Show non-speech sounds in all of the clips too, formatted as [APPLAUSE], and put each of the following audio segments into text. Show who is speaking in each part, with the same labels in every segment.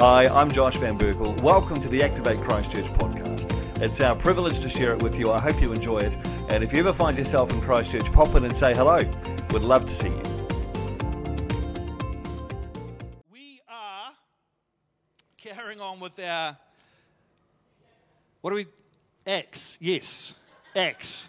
Speaker 1: Hi, I'm Josh Van Berkel. Welcome to the Activate Christchurch podcast. It's our privilege to share it with you. I hope you enjoy it. And if you ever find yourself in Christchurch, pop in and say hello. We'd love to see you.
Speaker 2: We are carrying on with our. What are we? Acts. Yes, Acts.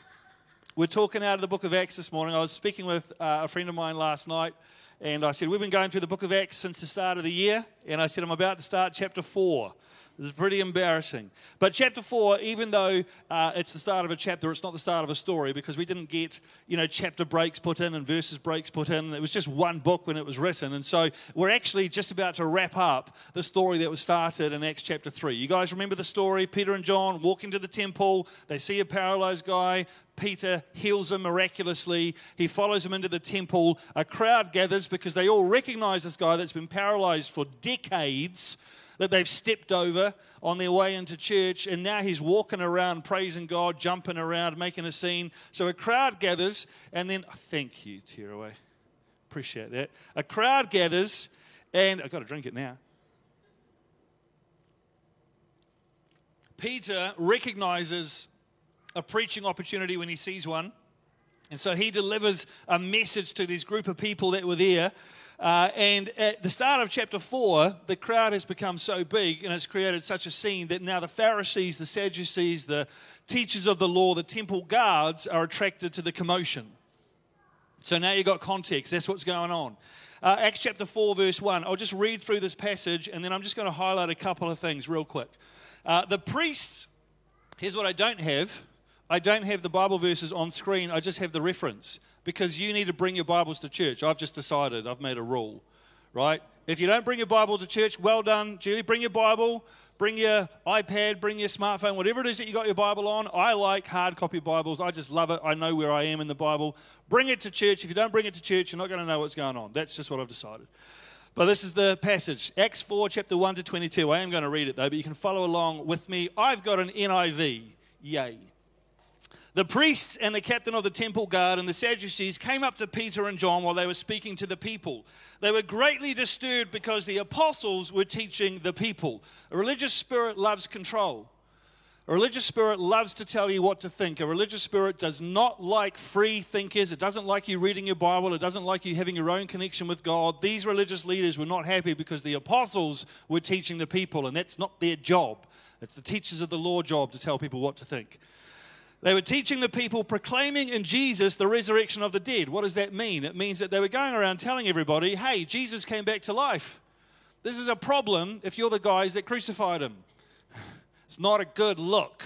Speaker 2: We're talking out of the book of Acts this morning. I was speaking with uh, a friend of mine last night, and I said, We've been going through the book of Acts since the start of the year. And I said, I'm about to start chapter 4. This is pretty embarrassing. But chapter four, even though uh, it's the start of a chapter, it's not the start of a story because we didn't get, you know, chapter breaks put in and verses breaks put in. It was just one book when it was written. And so we're actually just about to wrap up the story that was started in Acts chapter three. You guys remember the story? Peter and John walk into the temple, they see a paralyzed guy. Peter heals him miraculously. He follows him into the temple. A crowd gathers because they all recognize this guy that's been paralyzed for decades that they've stepped over on their way into church, and now he's walking around praising God, jumping around, making a scene. So a crowd gathers, and then, oh, thank you, Tearaway. Appreciate that. A crowd gathers, and I've got to drink it now. Peter recognizes a preaching opportunity when he sees one. And so he delivers a message to this group of people that were there. Uh, and at the start of chapter 4, the crowd has become so big and it's created such a scene that now the Pharisees, the Sadducees, the teachers of the law, the temple guards are attracted to the commotion. So now you've got context. That's what's going on. Uh, Acts chapter 4, verse 1. I'll just read through this passage and then I'm just going to highlight a couple of things real quick. Uh, the priests, here's what I don't have I don't have the Bible verses on screen, I just have the reference because you need to bring your Bibles to church. I've just decided, I've made a rule, right? If you don't bring your Bible to church, well done, Julie. Bring your Bible, bring your iPad, bring your smartphone, whatever it is that you got your Bible on. I like hard copy Bibles. I just love it. I know where I am in the Bible. Bring it to church. If you don't bring it to church, you're not going to know what's going on. That's just what I've decided. But this is the passage, Acts 4, chapter 1 to 22. I am going to read it though, but you can follow along with me. I've got an NIV. Yay. The priests and the captain of the temple guard and the Sadducees came up to Peter and John while they were speaking to the people. They were greatly disturbed because the apostles were teaching the people. A religious spirit loves control. A religious spirit loves to tell you what to think. A religious spirit does not like free thinkers. It doesn't like you reading your Bible. It doesn't like you having your own connection with God. These religious leaders were not happy because the apostles were teaching the people, and that's not their job. It's the teachers of the law job to tell people what to think. They were teaching the people, proclaiming in Jesus the resurrection of the dead. What does that mean? It means that they were going around telling everybody, hey, Jesus came back to life. This is a problem if you're the guys that crucified him. [SIGHS] It's not a good look,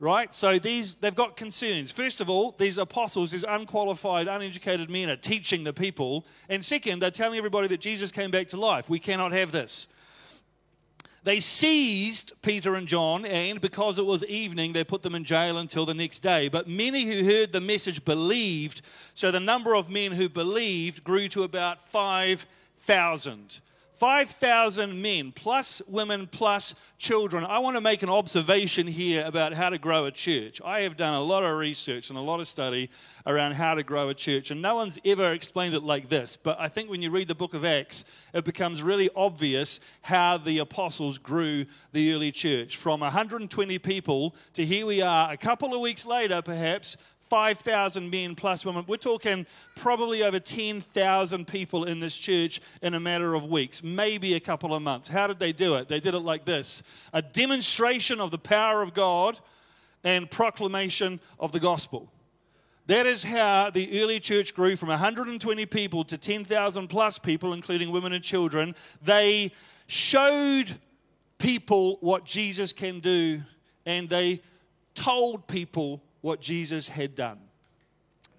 Speaker 2: right? So these they've got concerns. First of all, these apostles, these unqualified, uneducated men are teaching the people. And second, they're telling everybody that Jesus came back to life. We cannot have this. They seized Peter and John, and because it was evening, they put them in jail until the next day. But many who heard the message believed, so the number of men who believed grew to about 5,000. 5,000 men, plus women, plus children. I want to make an observation here about how to grow a church. I have done a lot of research and a lot of study around how to grow a church, and no one's ever explained it like this. But I think when you read the book of Acts, it becomes really obvious how the apostles grew the early church. From 120 people to here we are, a couple of weeks later, perhaps, 5,000 men plus women. We're talking probably over 10,000 people in this church in a matter of weeks, maybe a couple of months. How did they do it? They did it like this a demonstration of the power of God and proclamation of the gospel. That is how the early church grew from 120 people to 10,000 plus people, including women and children. They showed people what Jesus can do, and they told people what Jesus had done.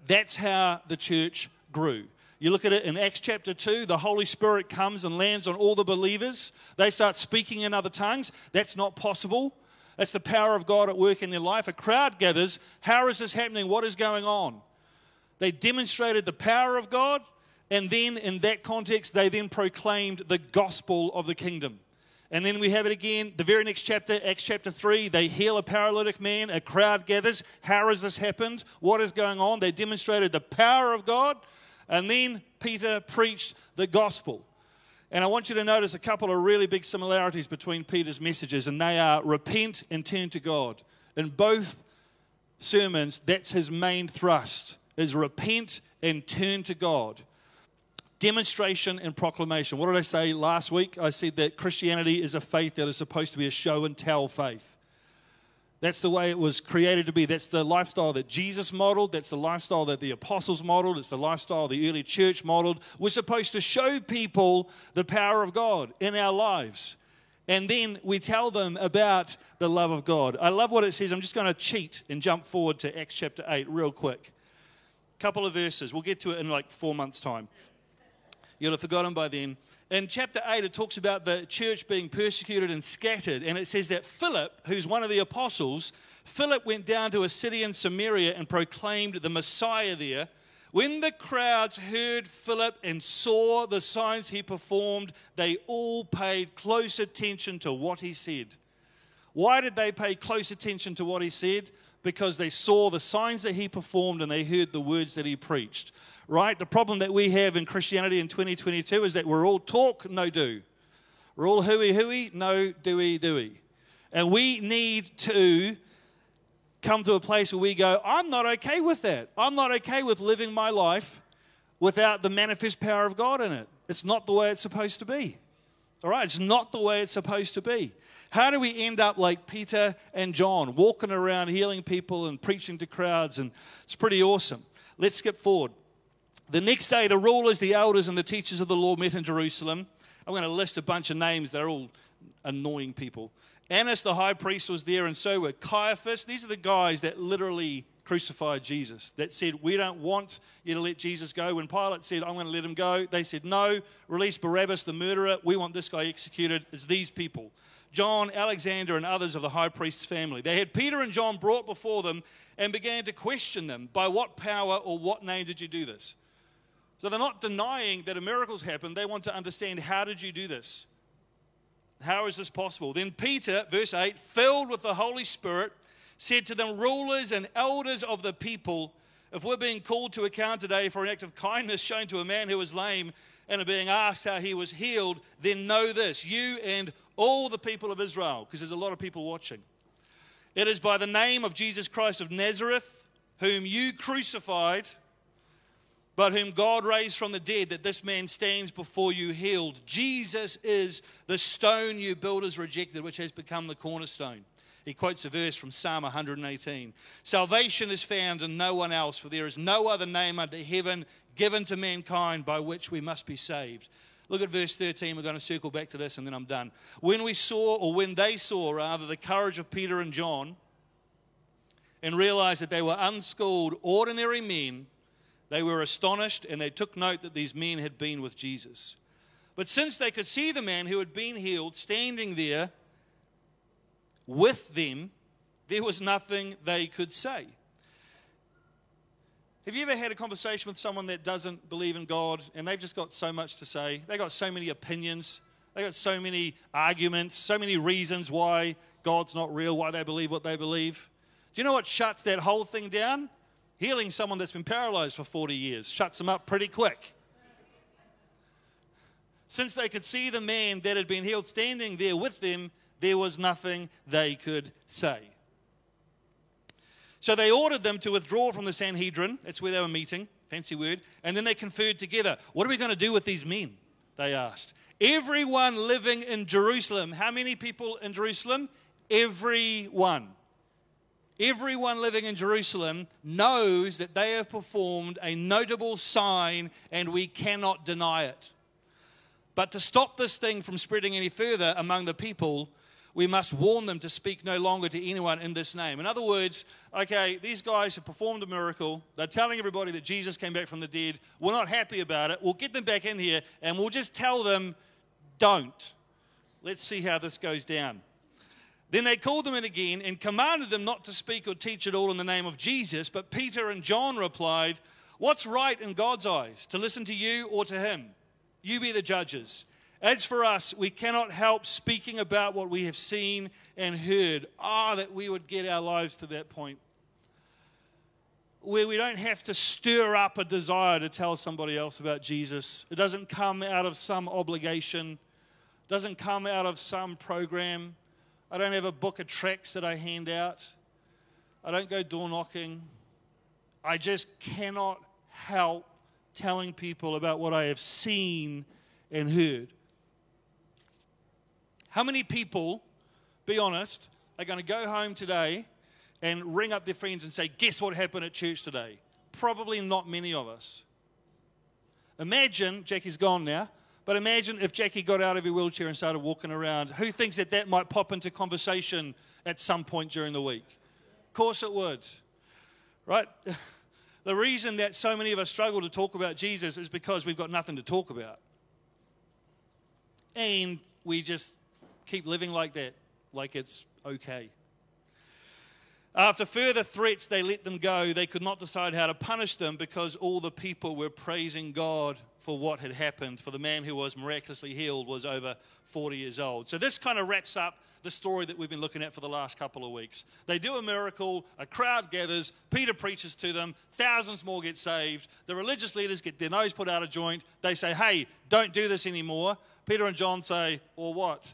Speaker 2: That's how the church grew. You look at it in Acts chapter 2, the Holy Spirit comes and lands on all the believers. They start speaking in other tongues. That's not possible. That's the power of God at work in their life. A crowd gathers. How is this happening? What is going on? They demonstrated the power of God, and then in that context, they then proclaimed the gospel of the kingdom. And then we have it again, the very next chapter, Acts chapter 3, they heal a paralytic man, a crowd gathers. How has this happened? What is going on? They demonstrated the power of God. And then Peter preached the gospel. And I want you to notice a couple of really big similarities between Peter's messages, and they are repent and turn to God. In both sermons, that's his main thrust is repent and turn to God. Demonstration and proclamation. What did I say last week? I said that Christianity is a faith that is supposed to be a show and tell faith. That's the way it was created to be. That's the lifestyle that Jesus modeled. That's the lifestyle that the apostles modeled. It's the lifestyle the early church modeled. We're supposed to show people the power of God in our lives. And then we tell them about the love of God. I love what it says. I'm just going to cheat and jump forward to Acts chapter 8 real quick. Couple of verses. We'll get to it in like four months' time. You'll have forgotten by then in chapter 8, it talks about the church being persecuted and scattered. And it says that Philip, who's one of the apostles, Philip went down to a city in Samaria and proclaimed the Messiah there. When the crowds heard Philip and saw the signs he performed, they all paid close attention to what he said. Why did they pay close attention to what he said? Because they saw the signs that he performed and they heard the words that he preached right? The problem that we have in Christianity in 2022 is that we're all talk, no do. We're all hooey hooey, no doey doey. And we need to come to a place where we go, I'm not okay with that. I'm not okay with living my life without the manifest power of God in it. It's not the way it's supposed to be. All right, it's not the way it's supposed to be. How do we end up like Peter and John, walking around healing people and preaching to crowds? And it's pretty awesome. Let's skip forward. The next day, the rulers, the elders, and the teachers of the law met in Jerusalem. I'm going to list a bunch of names. They're all annoying people. Annas, the high priest, was there, and so were Caiaphas. These are the guys that literally crucified Jesus, that said, We don't want you to let Jesus go. When Pilate said, I'm going to let him go, they said, No, release Barabbas, the murderer. We want this guy executed. It's these people. John, Alexander, and others of the high priest's family. They had Peter and John brought before them and began to question them By what power or what name did you do this? So they're not denying that a miracle's happened. They want to understand how did you do this? How is this possible? Then Peter, verse 8, filled with the Holy Spirit, said to them, Rulers and elders of the people, if we're being called to account today for an act of kindness shown to a man who was lame and are being asked how he was healed, then know this, you and all the people of Israel, because there's a lot of people watching. It is by the name of Jesus Christ of Nazareth, whom you crucified but whom God raised from the dead, that this man stands before you healed. Jesus is the stone you builders rejected, which has become the cornerstone. He quotes a verse from Psalm 118 Salvation is found in no one else, for there is no other name under heaven given to mankind by which we must be saved. Look at verse 13. We're going to circle back to this and then I'm done. When we saw, or when they saw rather, the courage of Peter and John and realized that they were unschooled, ordinary men they were astonished and they took note that these men had been with Jesus. But since they could see the man who had been healed standing there with them, there was nothing they could say. Have you ever had a conversation with someone that doesn't believe in God and they've just got so much to say? They've got so many opinions, they've got so many arguments, so many reasons why God's not real, why they believe what they believe. Do you know what shuts that whole thing down? Healing someone that's been paralyzed for 40 years shuts them up pretty quick. Since they could see the man that had been healed standing there with them, there was nothing they could say. So they ordered them to withdraw from the Sanhedrin. That's where they were meeting, fancy word. And then they conferred together. What are we going to do with these men? They asked. Everyone living in Jerusalem. How many people in Jerusalem? Everyone. Everyone living in Jerusalem knows that they have performed a notable sign and we cannot deny it. But to stop this thing from spreading any further among the people, we must warn them to speak no longer to anyone in this name. In other words, okay, these guys have performed a miracle. They're telling everybody that Jesus came back from the dead. We're not happy about it. We'll get them back in here and we'll just tell them, don't. Let's see how this goes down. Then they called them in again and commanded them not to speak or teach at all in the name of Jesus. But Peter and John replied, What's right in God's eyes, to listen to you or to him? You be the judges. As for us, we cannot help speaking about what we have seen and heard. Ah, that we would get our lives to that point. where we don't have to stir up a desire to tell somebody else about Jesus. It doesn't come out of some obligation, doesn't come out of some program. I don't have a book of tracts that I hand out. I don't go door knocking. I just cannot help telling people about what I have seen and heard. How many people, be honest, are going to go home today and ring up their friends and say, Guess what happened at church today? Probably not many of us. Imagine, Jackie's gone now, but imagine if Jackie got out of her wheelchair and started walking around. Who thinks that that might pop into conversation at some point during the week? Of course it would. Right? [LAUGHS] The reason that so many of us struggle to talk about Jesus is because we've got nothing to talk about. And we just keep living like that, like it's okay. After further threats, they let them go. They could not decide how to punish them because all the people were praising God for what had happened. For the man who was miraculously healed was over 40 years old. So, this kind of wraps up the story that we've been looking at for the last couple of weeks. They do a miracle, a crowd gathers, Peter preaches to them, thousands more get saved. The religious leaders get their nose put out of joint. They say, Hey, don't do this anymore. Peter and John say, Or what?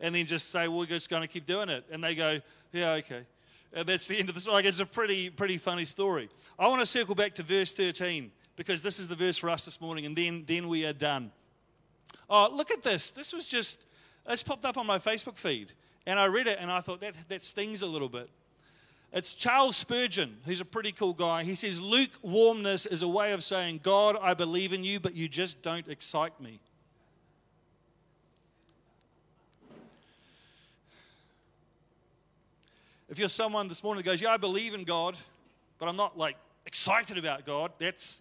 Speaker 2: And then just say, well, We're just going to keep doing it. And they go, Yeah, okay. And that's the end of the story. Like, it's a pretty, pretty funny story. I want to circle back to verse 13 because this is the verse for us this morning, and then, then we are done. Oh, look at this. This was just, this popped up on my Facebook feed. And I read it and I thought that, that stings a little bit. It's Charles Spurgeon, who's a pretty cool guy. He says, Lukewarmness is a way of saying, God, I believe in you, but you just don't excite me. If you're someone this morning that goes, Yeah, I believe in God, but I'm not like excited about God, that's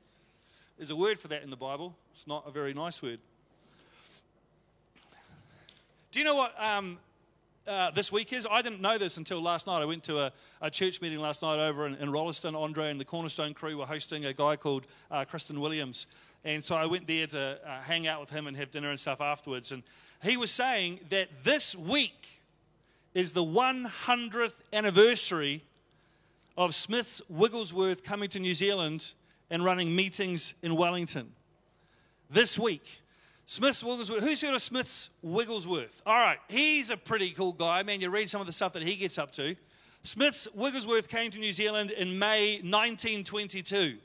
Speaker 2: there's a word for that in the Bible. It's not a very nice word. Do you know what um, uh, this week is? I didn't know this until last night. I went to a, a church meeting last night over in, in Rolleston. Andre and the Cornerstone crew were hosting a guy called uh, Kristen Williams. And so I went there to uh, hang out with him and have dinner and stuff afterwards. And he was saying that this week is the 100th anniversary of Smith's Wigglesworth coming to New Zealand and running meetings in Wellington. This week, Smith's Wigglesworth. Who's heard of Smith's Wigglesworth? All right, he's a pretty cool guy. Man, you read some of the stuff that he gets up to. Smith's Wigglesworth came to New Zealand in May 1922.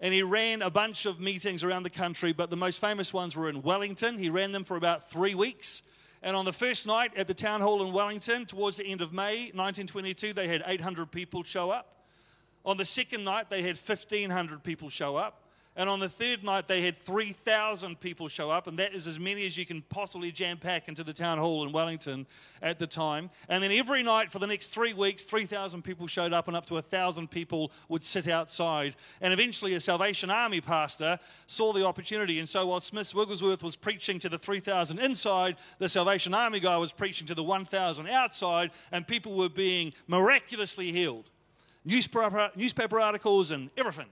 Speaker 2: And he ran a bunch of meetings around the country, but the most famous ones were in Wellington. He ran them for about three weeks. And on the first night at the town hall in Wellington, towards the end of May 1922, they had 800 people show up. On the second night, they had 1,500 people show up. And on the third night, they had 3,000 people show up, and that is as many as you can possibly jam pack into the town hall in Wellington at the time. And then every night for the next three weeks, 3,000 people showed up, and up to 1,000 people would sit outside. And eventually, a Salvation Army pastor saw the opportunity. And so, while Smith Wigglesworth was preaching to the 3,000 inside, the Salvation Army guy was preaching to the 1,000 outside, and people were being miraculously healed. Newspaper, newspaper articles and everything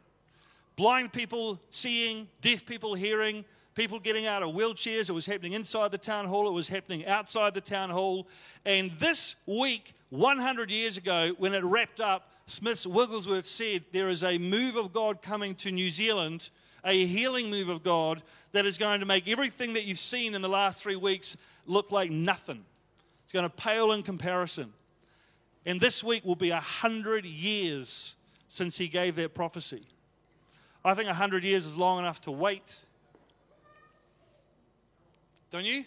Speaker 2: blind people seeing, deaf people hearing, people getting out of wheelchairs. It was happening inside the town hall, it was happening outside the town hall. And this week, 100 years ago, when it wrapped up, Smith Wigglesworth said there is a move of God coming to New Zealand, a healing move of God that is going to make everything that you've seen in the last three weeks look like nothing. It's going to pale in comparison. And this week will be 100 years since he gave that prophecy. I think 100 years is long enough to wait. Don't you?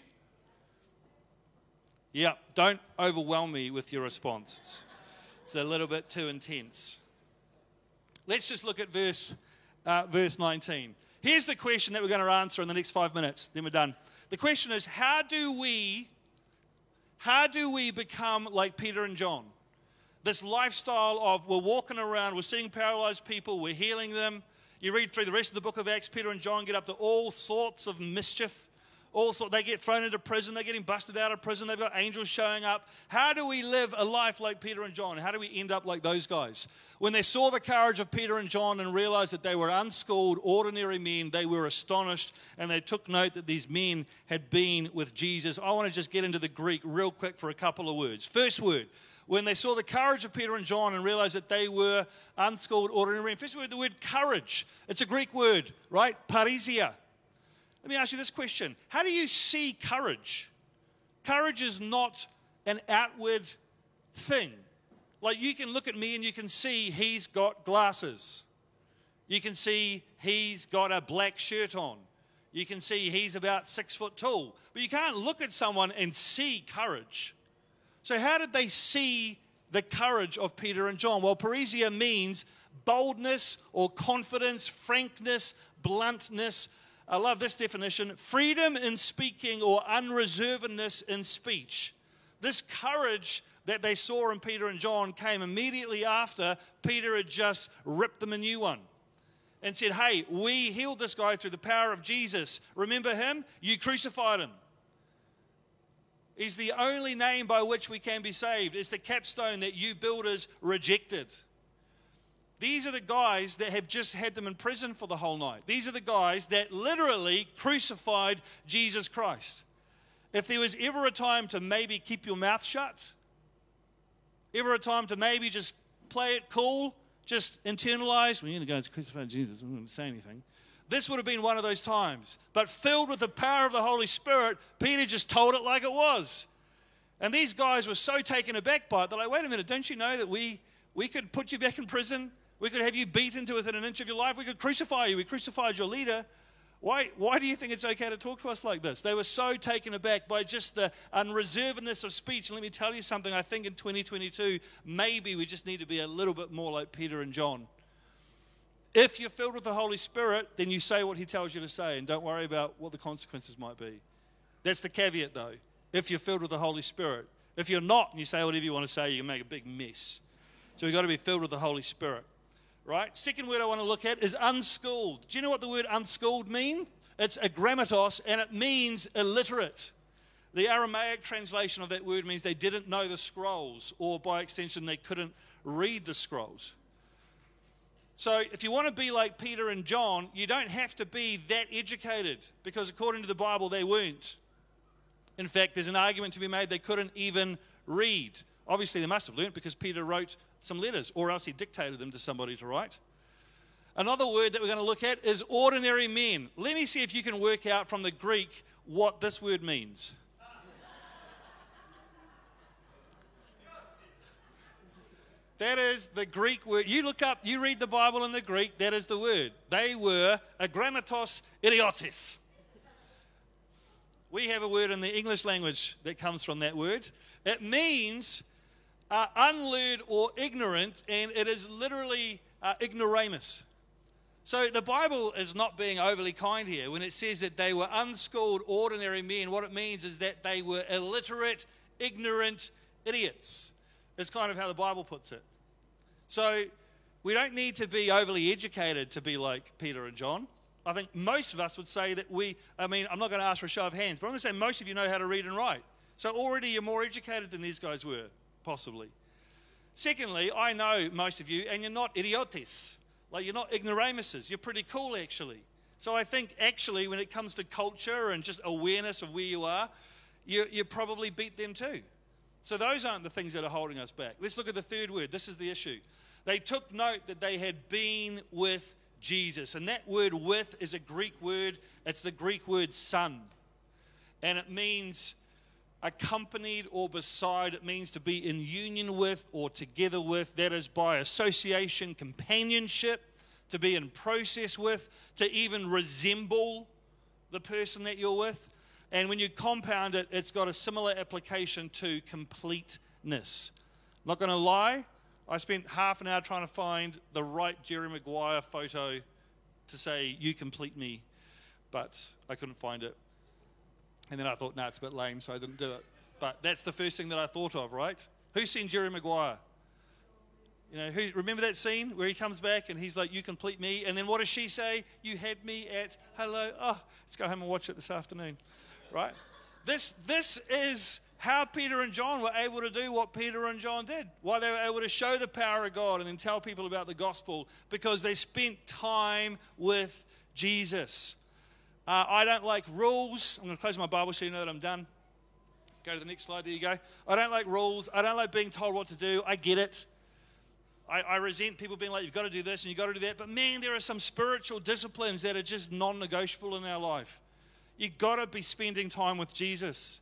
Speaker 2: Yeah, don't overwhelm me with your response. It's, it's a little bit too intense. Let's just look at verse, uh, verse 19. Here's the question that we're going to answer in the next five minutes, then we're done. The question is how do we how do we become like Peter and John? This lifestyle of we're walking around, we're seeing paralyzed people, we're healing them, you read through the rest of the book of Acts, Peter and John get up to all sorts of mischief. All sort, they get thrown into prison, they're getting busted out of prison, they've got angels showing up. How do we live a life like Peter and John? How do we end up like those guys? When they saw the courage of Peter and John and realized that they were unschooled, ordinary men, they were astonished and they took note that these men had been with Jesus. I want to just get into the Greek real quick for a couple of words. First word when they saw the courage of Peter and John and realized that they were unschooled, ordinary men. First, the word courage. It's a Greek word, right? Parrhesia. Let me ask you this question How do you see courage? Courage is not an outward thing. Like you can look at me and you can see he's got glasses. You can see he's got a black shirt on. You can see he's about six foot tall. But you can't look at someone and see courage. So, how did they see the courage of Peter and John? Well, parrhesia means boldness or confidence, frankness, bluntness. I love this definition freedom in speaking or unreservedness in speech. This courage that they saw in Peter and John came immediately after Peter had just ripped them a new one and said, Hey, we healed this guy through the power of Jesus. Remember him? You crucified him. He's the only name by which we can be saved. It's the capstone that you builders rejected. These are the guys that have just had them in prison for the whole night. These are the guys that literally crucified Jesus Christ. If there was ever a time to maybe keep your mouth shut, Ever a time to maybe just play it cool, just internalize? We're going to go to crucify Jesus. We not say anything. This would have been one of those times. But filled with the power of the Holy Spirit, Peter just told it like it was. And these guys were so taken aback by it. They're like, wait a minute, don't you know that we, we could put you back in prison? We could have you beaten to within an inch of your life. We could crucify you. We crucified your leader. Why, why do you think it's okay to talk to us like this? They were so taken aback by just the unreservedness of speech. And let me tell you something I think in 2022, maybe we just need to be a little bit more like Peter and John. If you're filled with the Holy Spirit, then you say what He tells you to say and don't worry about what the consequences might be. That's the caveat, though. If you're filled with the Holy Spirit. If you're not and you say whatever you want to say, you can make a big mess. So we've got to be filled with the Holy Spirit right? Second word I want to look at is unschooled. Do you know what the word unschooled mean? It's agrammatos and it means illiterate. The Aramaic translation of that word means they didn't know the scrolls, or by extension, they couldn't read the scrolls. So, if you want to be like Peter and John, you don't have to be that educated because, according to the Bible, they weren't. In fact, there's an argument to be made they couldn't even read. Obviously, they must have learned because Peter wrote some letters, or else he dictated them to somebody to write. Another word that we're going to look at is ordinary men. Let me see if you can work out from the Greek what this word means. That is the Greek word. You look up, you read the Bible in the Greek, that is the word. They were agrammatos idiotes. We have a word in the English language that comes from that word. It means uh, unlearned or ignorant, and it is literally uh, ignoramus. So the Bible is not being overly kind here when it says that they were unschooled, ordinary men. What it means is that they were illiterate, ignorant idiots. It's kind of how the Bible puts it. So we don't need to be overly educated to be like Peter and John. I think most of us would say that we, I mean, I'm not going to ask for a show of hands, but I'm going to say most of you know how to read and write. So already you're more educated than these guys were possibly. Secondly, I know most of you, and you're not idiotes. Like, you're not ignoramuses. You're pretty cool, actually. So I think, actually, when it comes to culture and just awareness of where you are, you, you probably beat them too. So those aren't the things that are holding us back. Let's look at the third word. This is the issue. They took note that they had been with Jesus. And that word with is a Greek word, it's the Greek word son. And it means accompanied or beside. It means to be in union with or together with. That is by association, companionship, to be in process with, to even resemble the person that you're with. And when you compound it, it's got a similar application to completeness. Not going to lie, I spent half an hour trying to find the right Jerry Maguire photo to say, You complete me, but I couldn't find it. And then I thought, no, nah, it's a bit lame, so I didn't do it. But that's the first thing that I thought of, right? Who's seen Jerry Maguire? You know, who, remember that scene where he comes back and he's like, You complete me. And then what does she say? You had me at hello. Oh, let's go home and watch it this afternoon, right? This, this is how Peter and John were able to do what Peter and John did, why they were able to show the power of God and then tell people about the gospel, because they spent time with Jesus. Uh, I don't like rules. I'm going to close my Bible so you know that I'm done. Go to the next slide. There you go. I don't like rules. I don't like being told what to do. I get it. I, I resent people being like, you've got to do this and you've got to do that. But man, there are some spiritual disciplines that are just non negotiable in our life. You've got to be spending time with Jesus.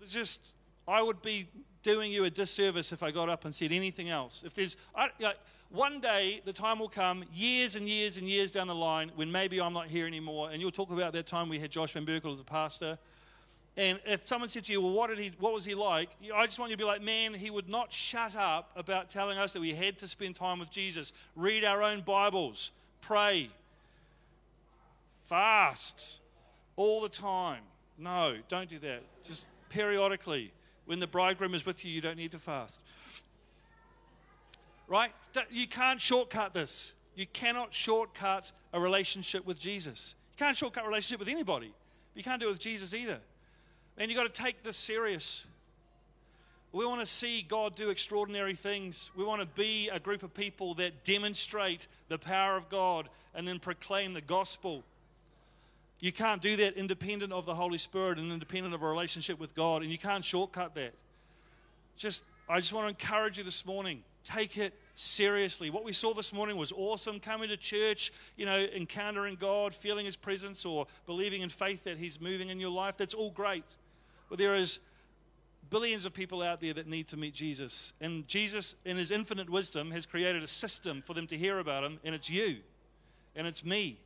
Speaker 2: It's just, I would be doing you a disservice if I got up and said anything else. If there's, I, you one day the time will come, years and years and years down the line, when maybe I'm not here anymore, and you'll talk about that time we had Josh Van Berkel as a pastor. And if someone said to you, "Well, what did he? What was he like?" I just want you to be like, "Man, he would not shut up about telling us that we had to spend time with Jesus, read our own Bibles, pray, fast, all the time." No, don't do that. Just periodically. When the bridegroom is with you, you don't need to fast. Right? You can't shortcut this. You cannot shortcut a relationship with Jesus. You can't shortcut a relationship with anybody. You can't do it with Jesus either. And you've got to take this serious. We want to see God do extraordinary things. We want to be a group of people that demonstrate the power of God and then proclaim the gospel. You can't do that independent of the Holy Spirit and independent of a relationship with God, and you can't shortcut that. Just, I just want to encourage you this morning take it seriously. What we saw this morning was awesome. Coming to church, you know, encountering God, feeling His presence, or believing in faith that He's moving in your life. That's all great. But there is billions of people out there that need to meet Jesus. And Jesus, in His infinite wisdom, has created a system for them to hear about Him, and it's you, and it's me.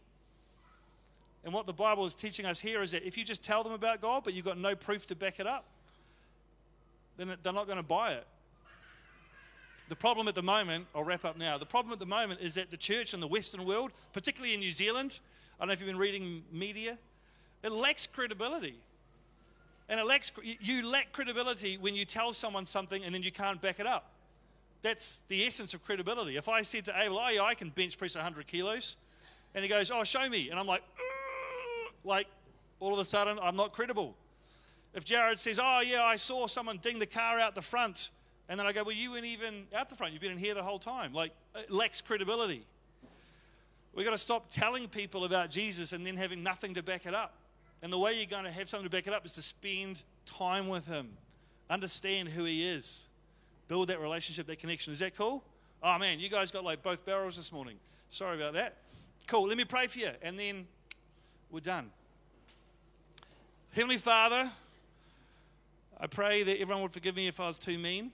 Speaker 2: And what the Bible is teaching us here is that if you just tell them about God, but you've got no proof to back it up, then they're not going to buy it. The problem at the moment, I'll wrap up now. The problem at the moment is that the church in the Western world, particularly in New Zealand, I don't know if you've been reading media, it lacks credibility. And it lacks, you lack credibility when you tell someone something and then you can't back it up. That's the essence of credibility. If I said to Abel, oh, yeah, I can bench press 100 kilos, and he goes, oh, show me. And I'm like, like, all of a sudden, I'm not credible. If Jared says, oh, yeah, I saw someone ding the car out the front, and then I go, well, you weren't even out the front. You've been in here the whole time. Like, it lacks credibility. We've got to stop telling people about Jesus and then having nothing to back it up. And the way you're going to have something to back it up is to spend time with Him, understand who He is, build that relationship, that connection. Is that cool? Oh, man, you guys got like both barrels this morning. Sorry about that. Cool. Let me pray for you. And then we're done. Heavenly Father, I pray that everyone would forgive me if I was too mean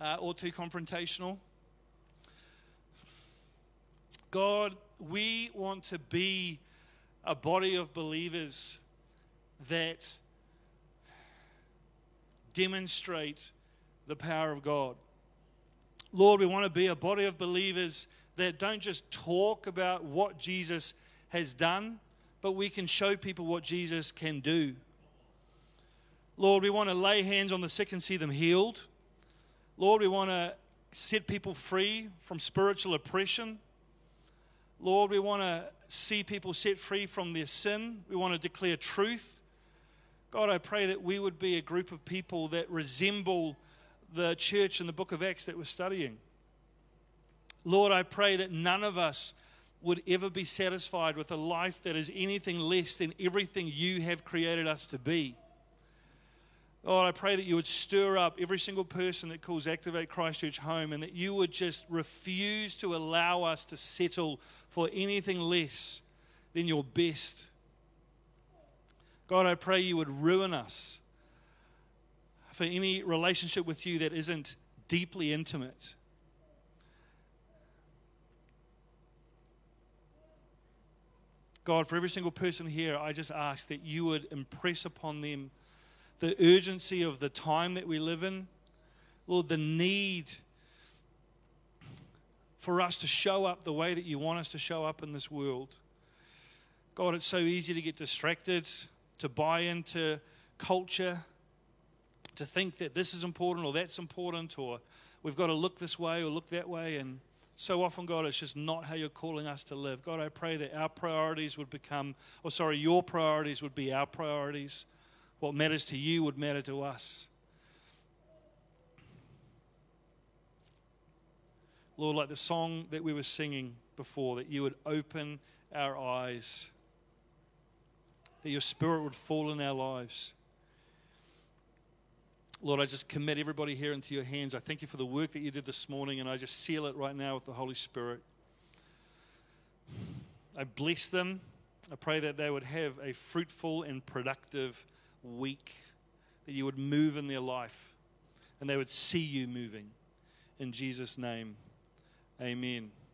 Speaker 2: uh, or too confrontational. God, we want to be a body of believers that demonstrate the power of God. Lord, we want to be a body of believers that don't just talk about what Jesus has done, but we can show people what Jesus can do. Lord, we want to lay hands on the sick and see them healed. Lord, we want to set people free from spiritual oppression. Lord, we want to see people set free from their sin. We want to declare truth. God, I pray that we would be a group of people that resemble the church in the book of Acts that we're studying. Lord, I pray that none of us would ever be satisfied with a life that is anything less than everything you have created us to be. Lord, I pray that you would stir up every single person that calls Activate Christchurch home and that you would just refuse to allow us to settle for anything less than your best. God, I pray you would ruin us for any relationship with you that isn't deeply intimate. God, for every single person here, I just ask that you would impress upon them the urgency of the time that we live in. Lord, the need for us to show up the way that you want us to show up in this world. God, it's so easy to get distracted, to buy into culture, to think that this is important or that's important, or we've got to look this way or look that way. And so often, God, it's just not how you're calling us to live. God, I pray that our priorities would become, or sorry, your priorities would be our priorities what matters to you would matter to us. Lord, like the song that we were singing before, that you would open our eyes, that your spirit would fall in our lives. Lord, I just commit everybody here into your hands. I thank you for the work that you did this morning, and I just seal it right now with the Holy Spirit. I bless them. I pray that they would have a fruitful and productive week, that you would move in their life, and they would see you moving. In Jesus' name, amen.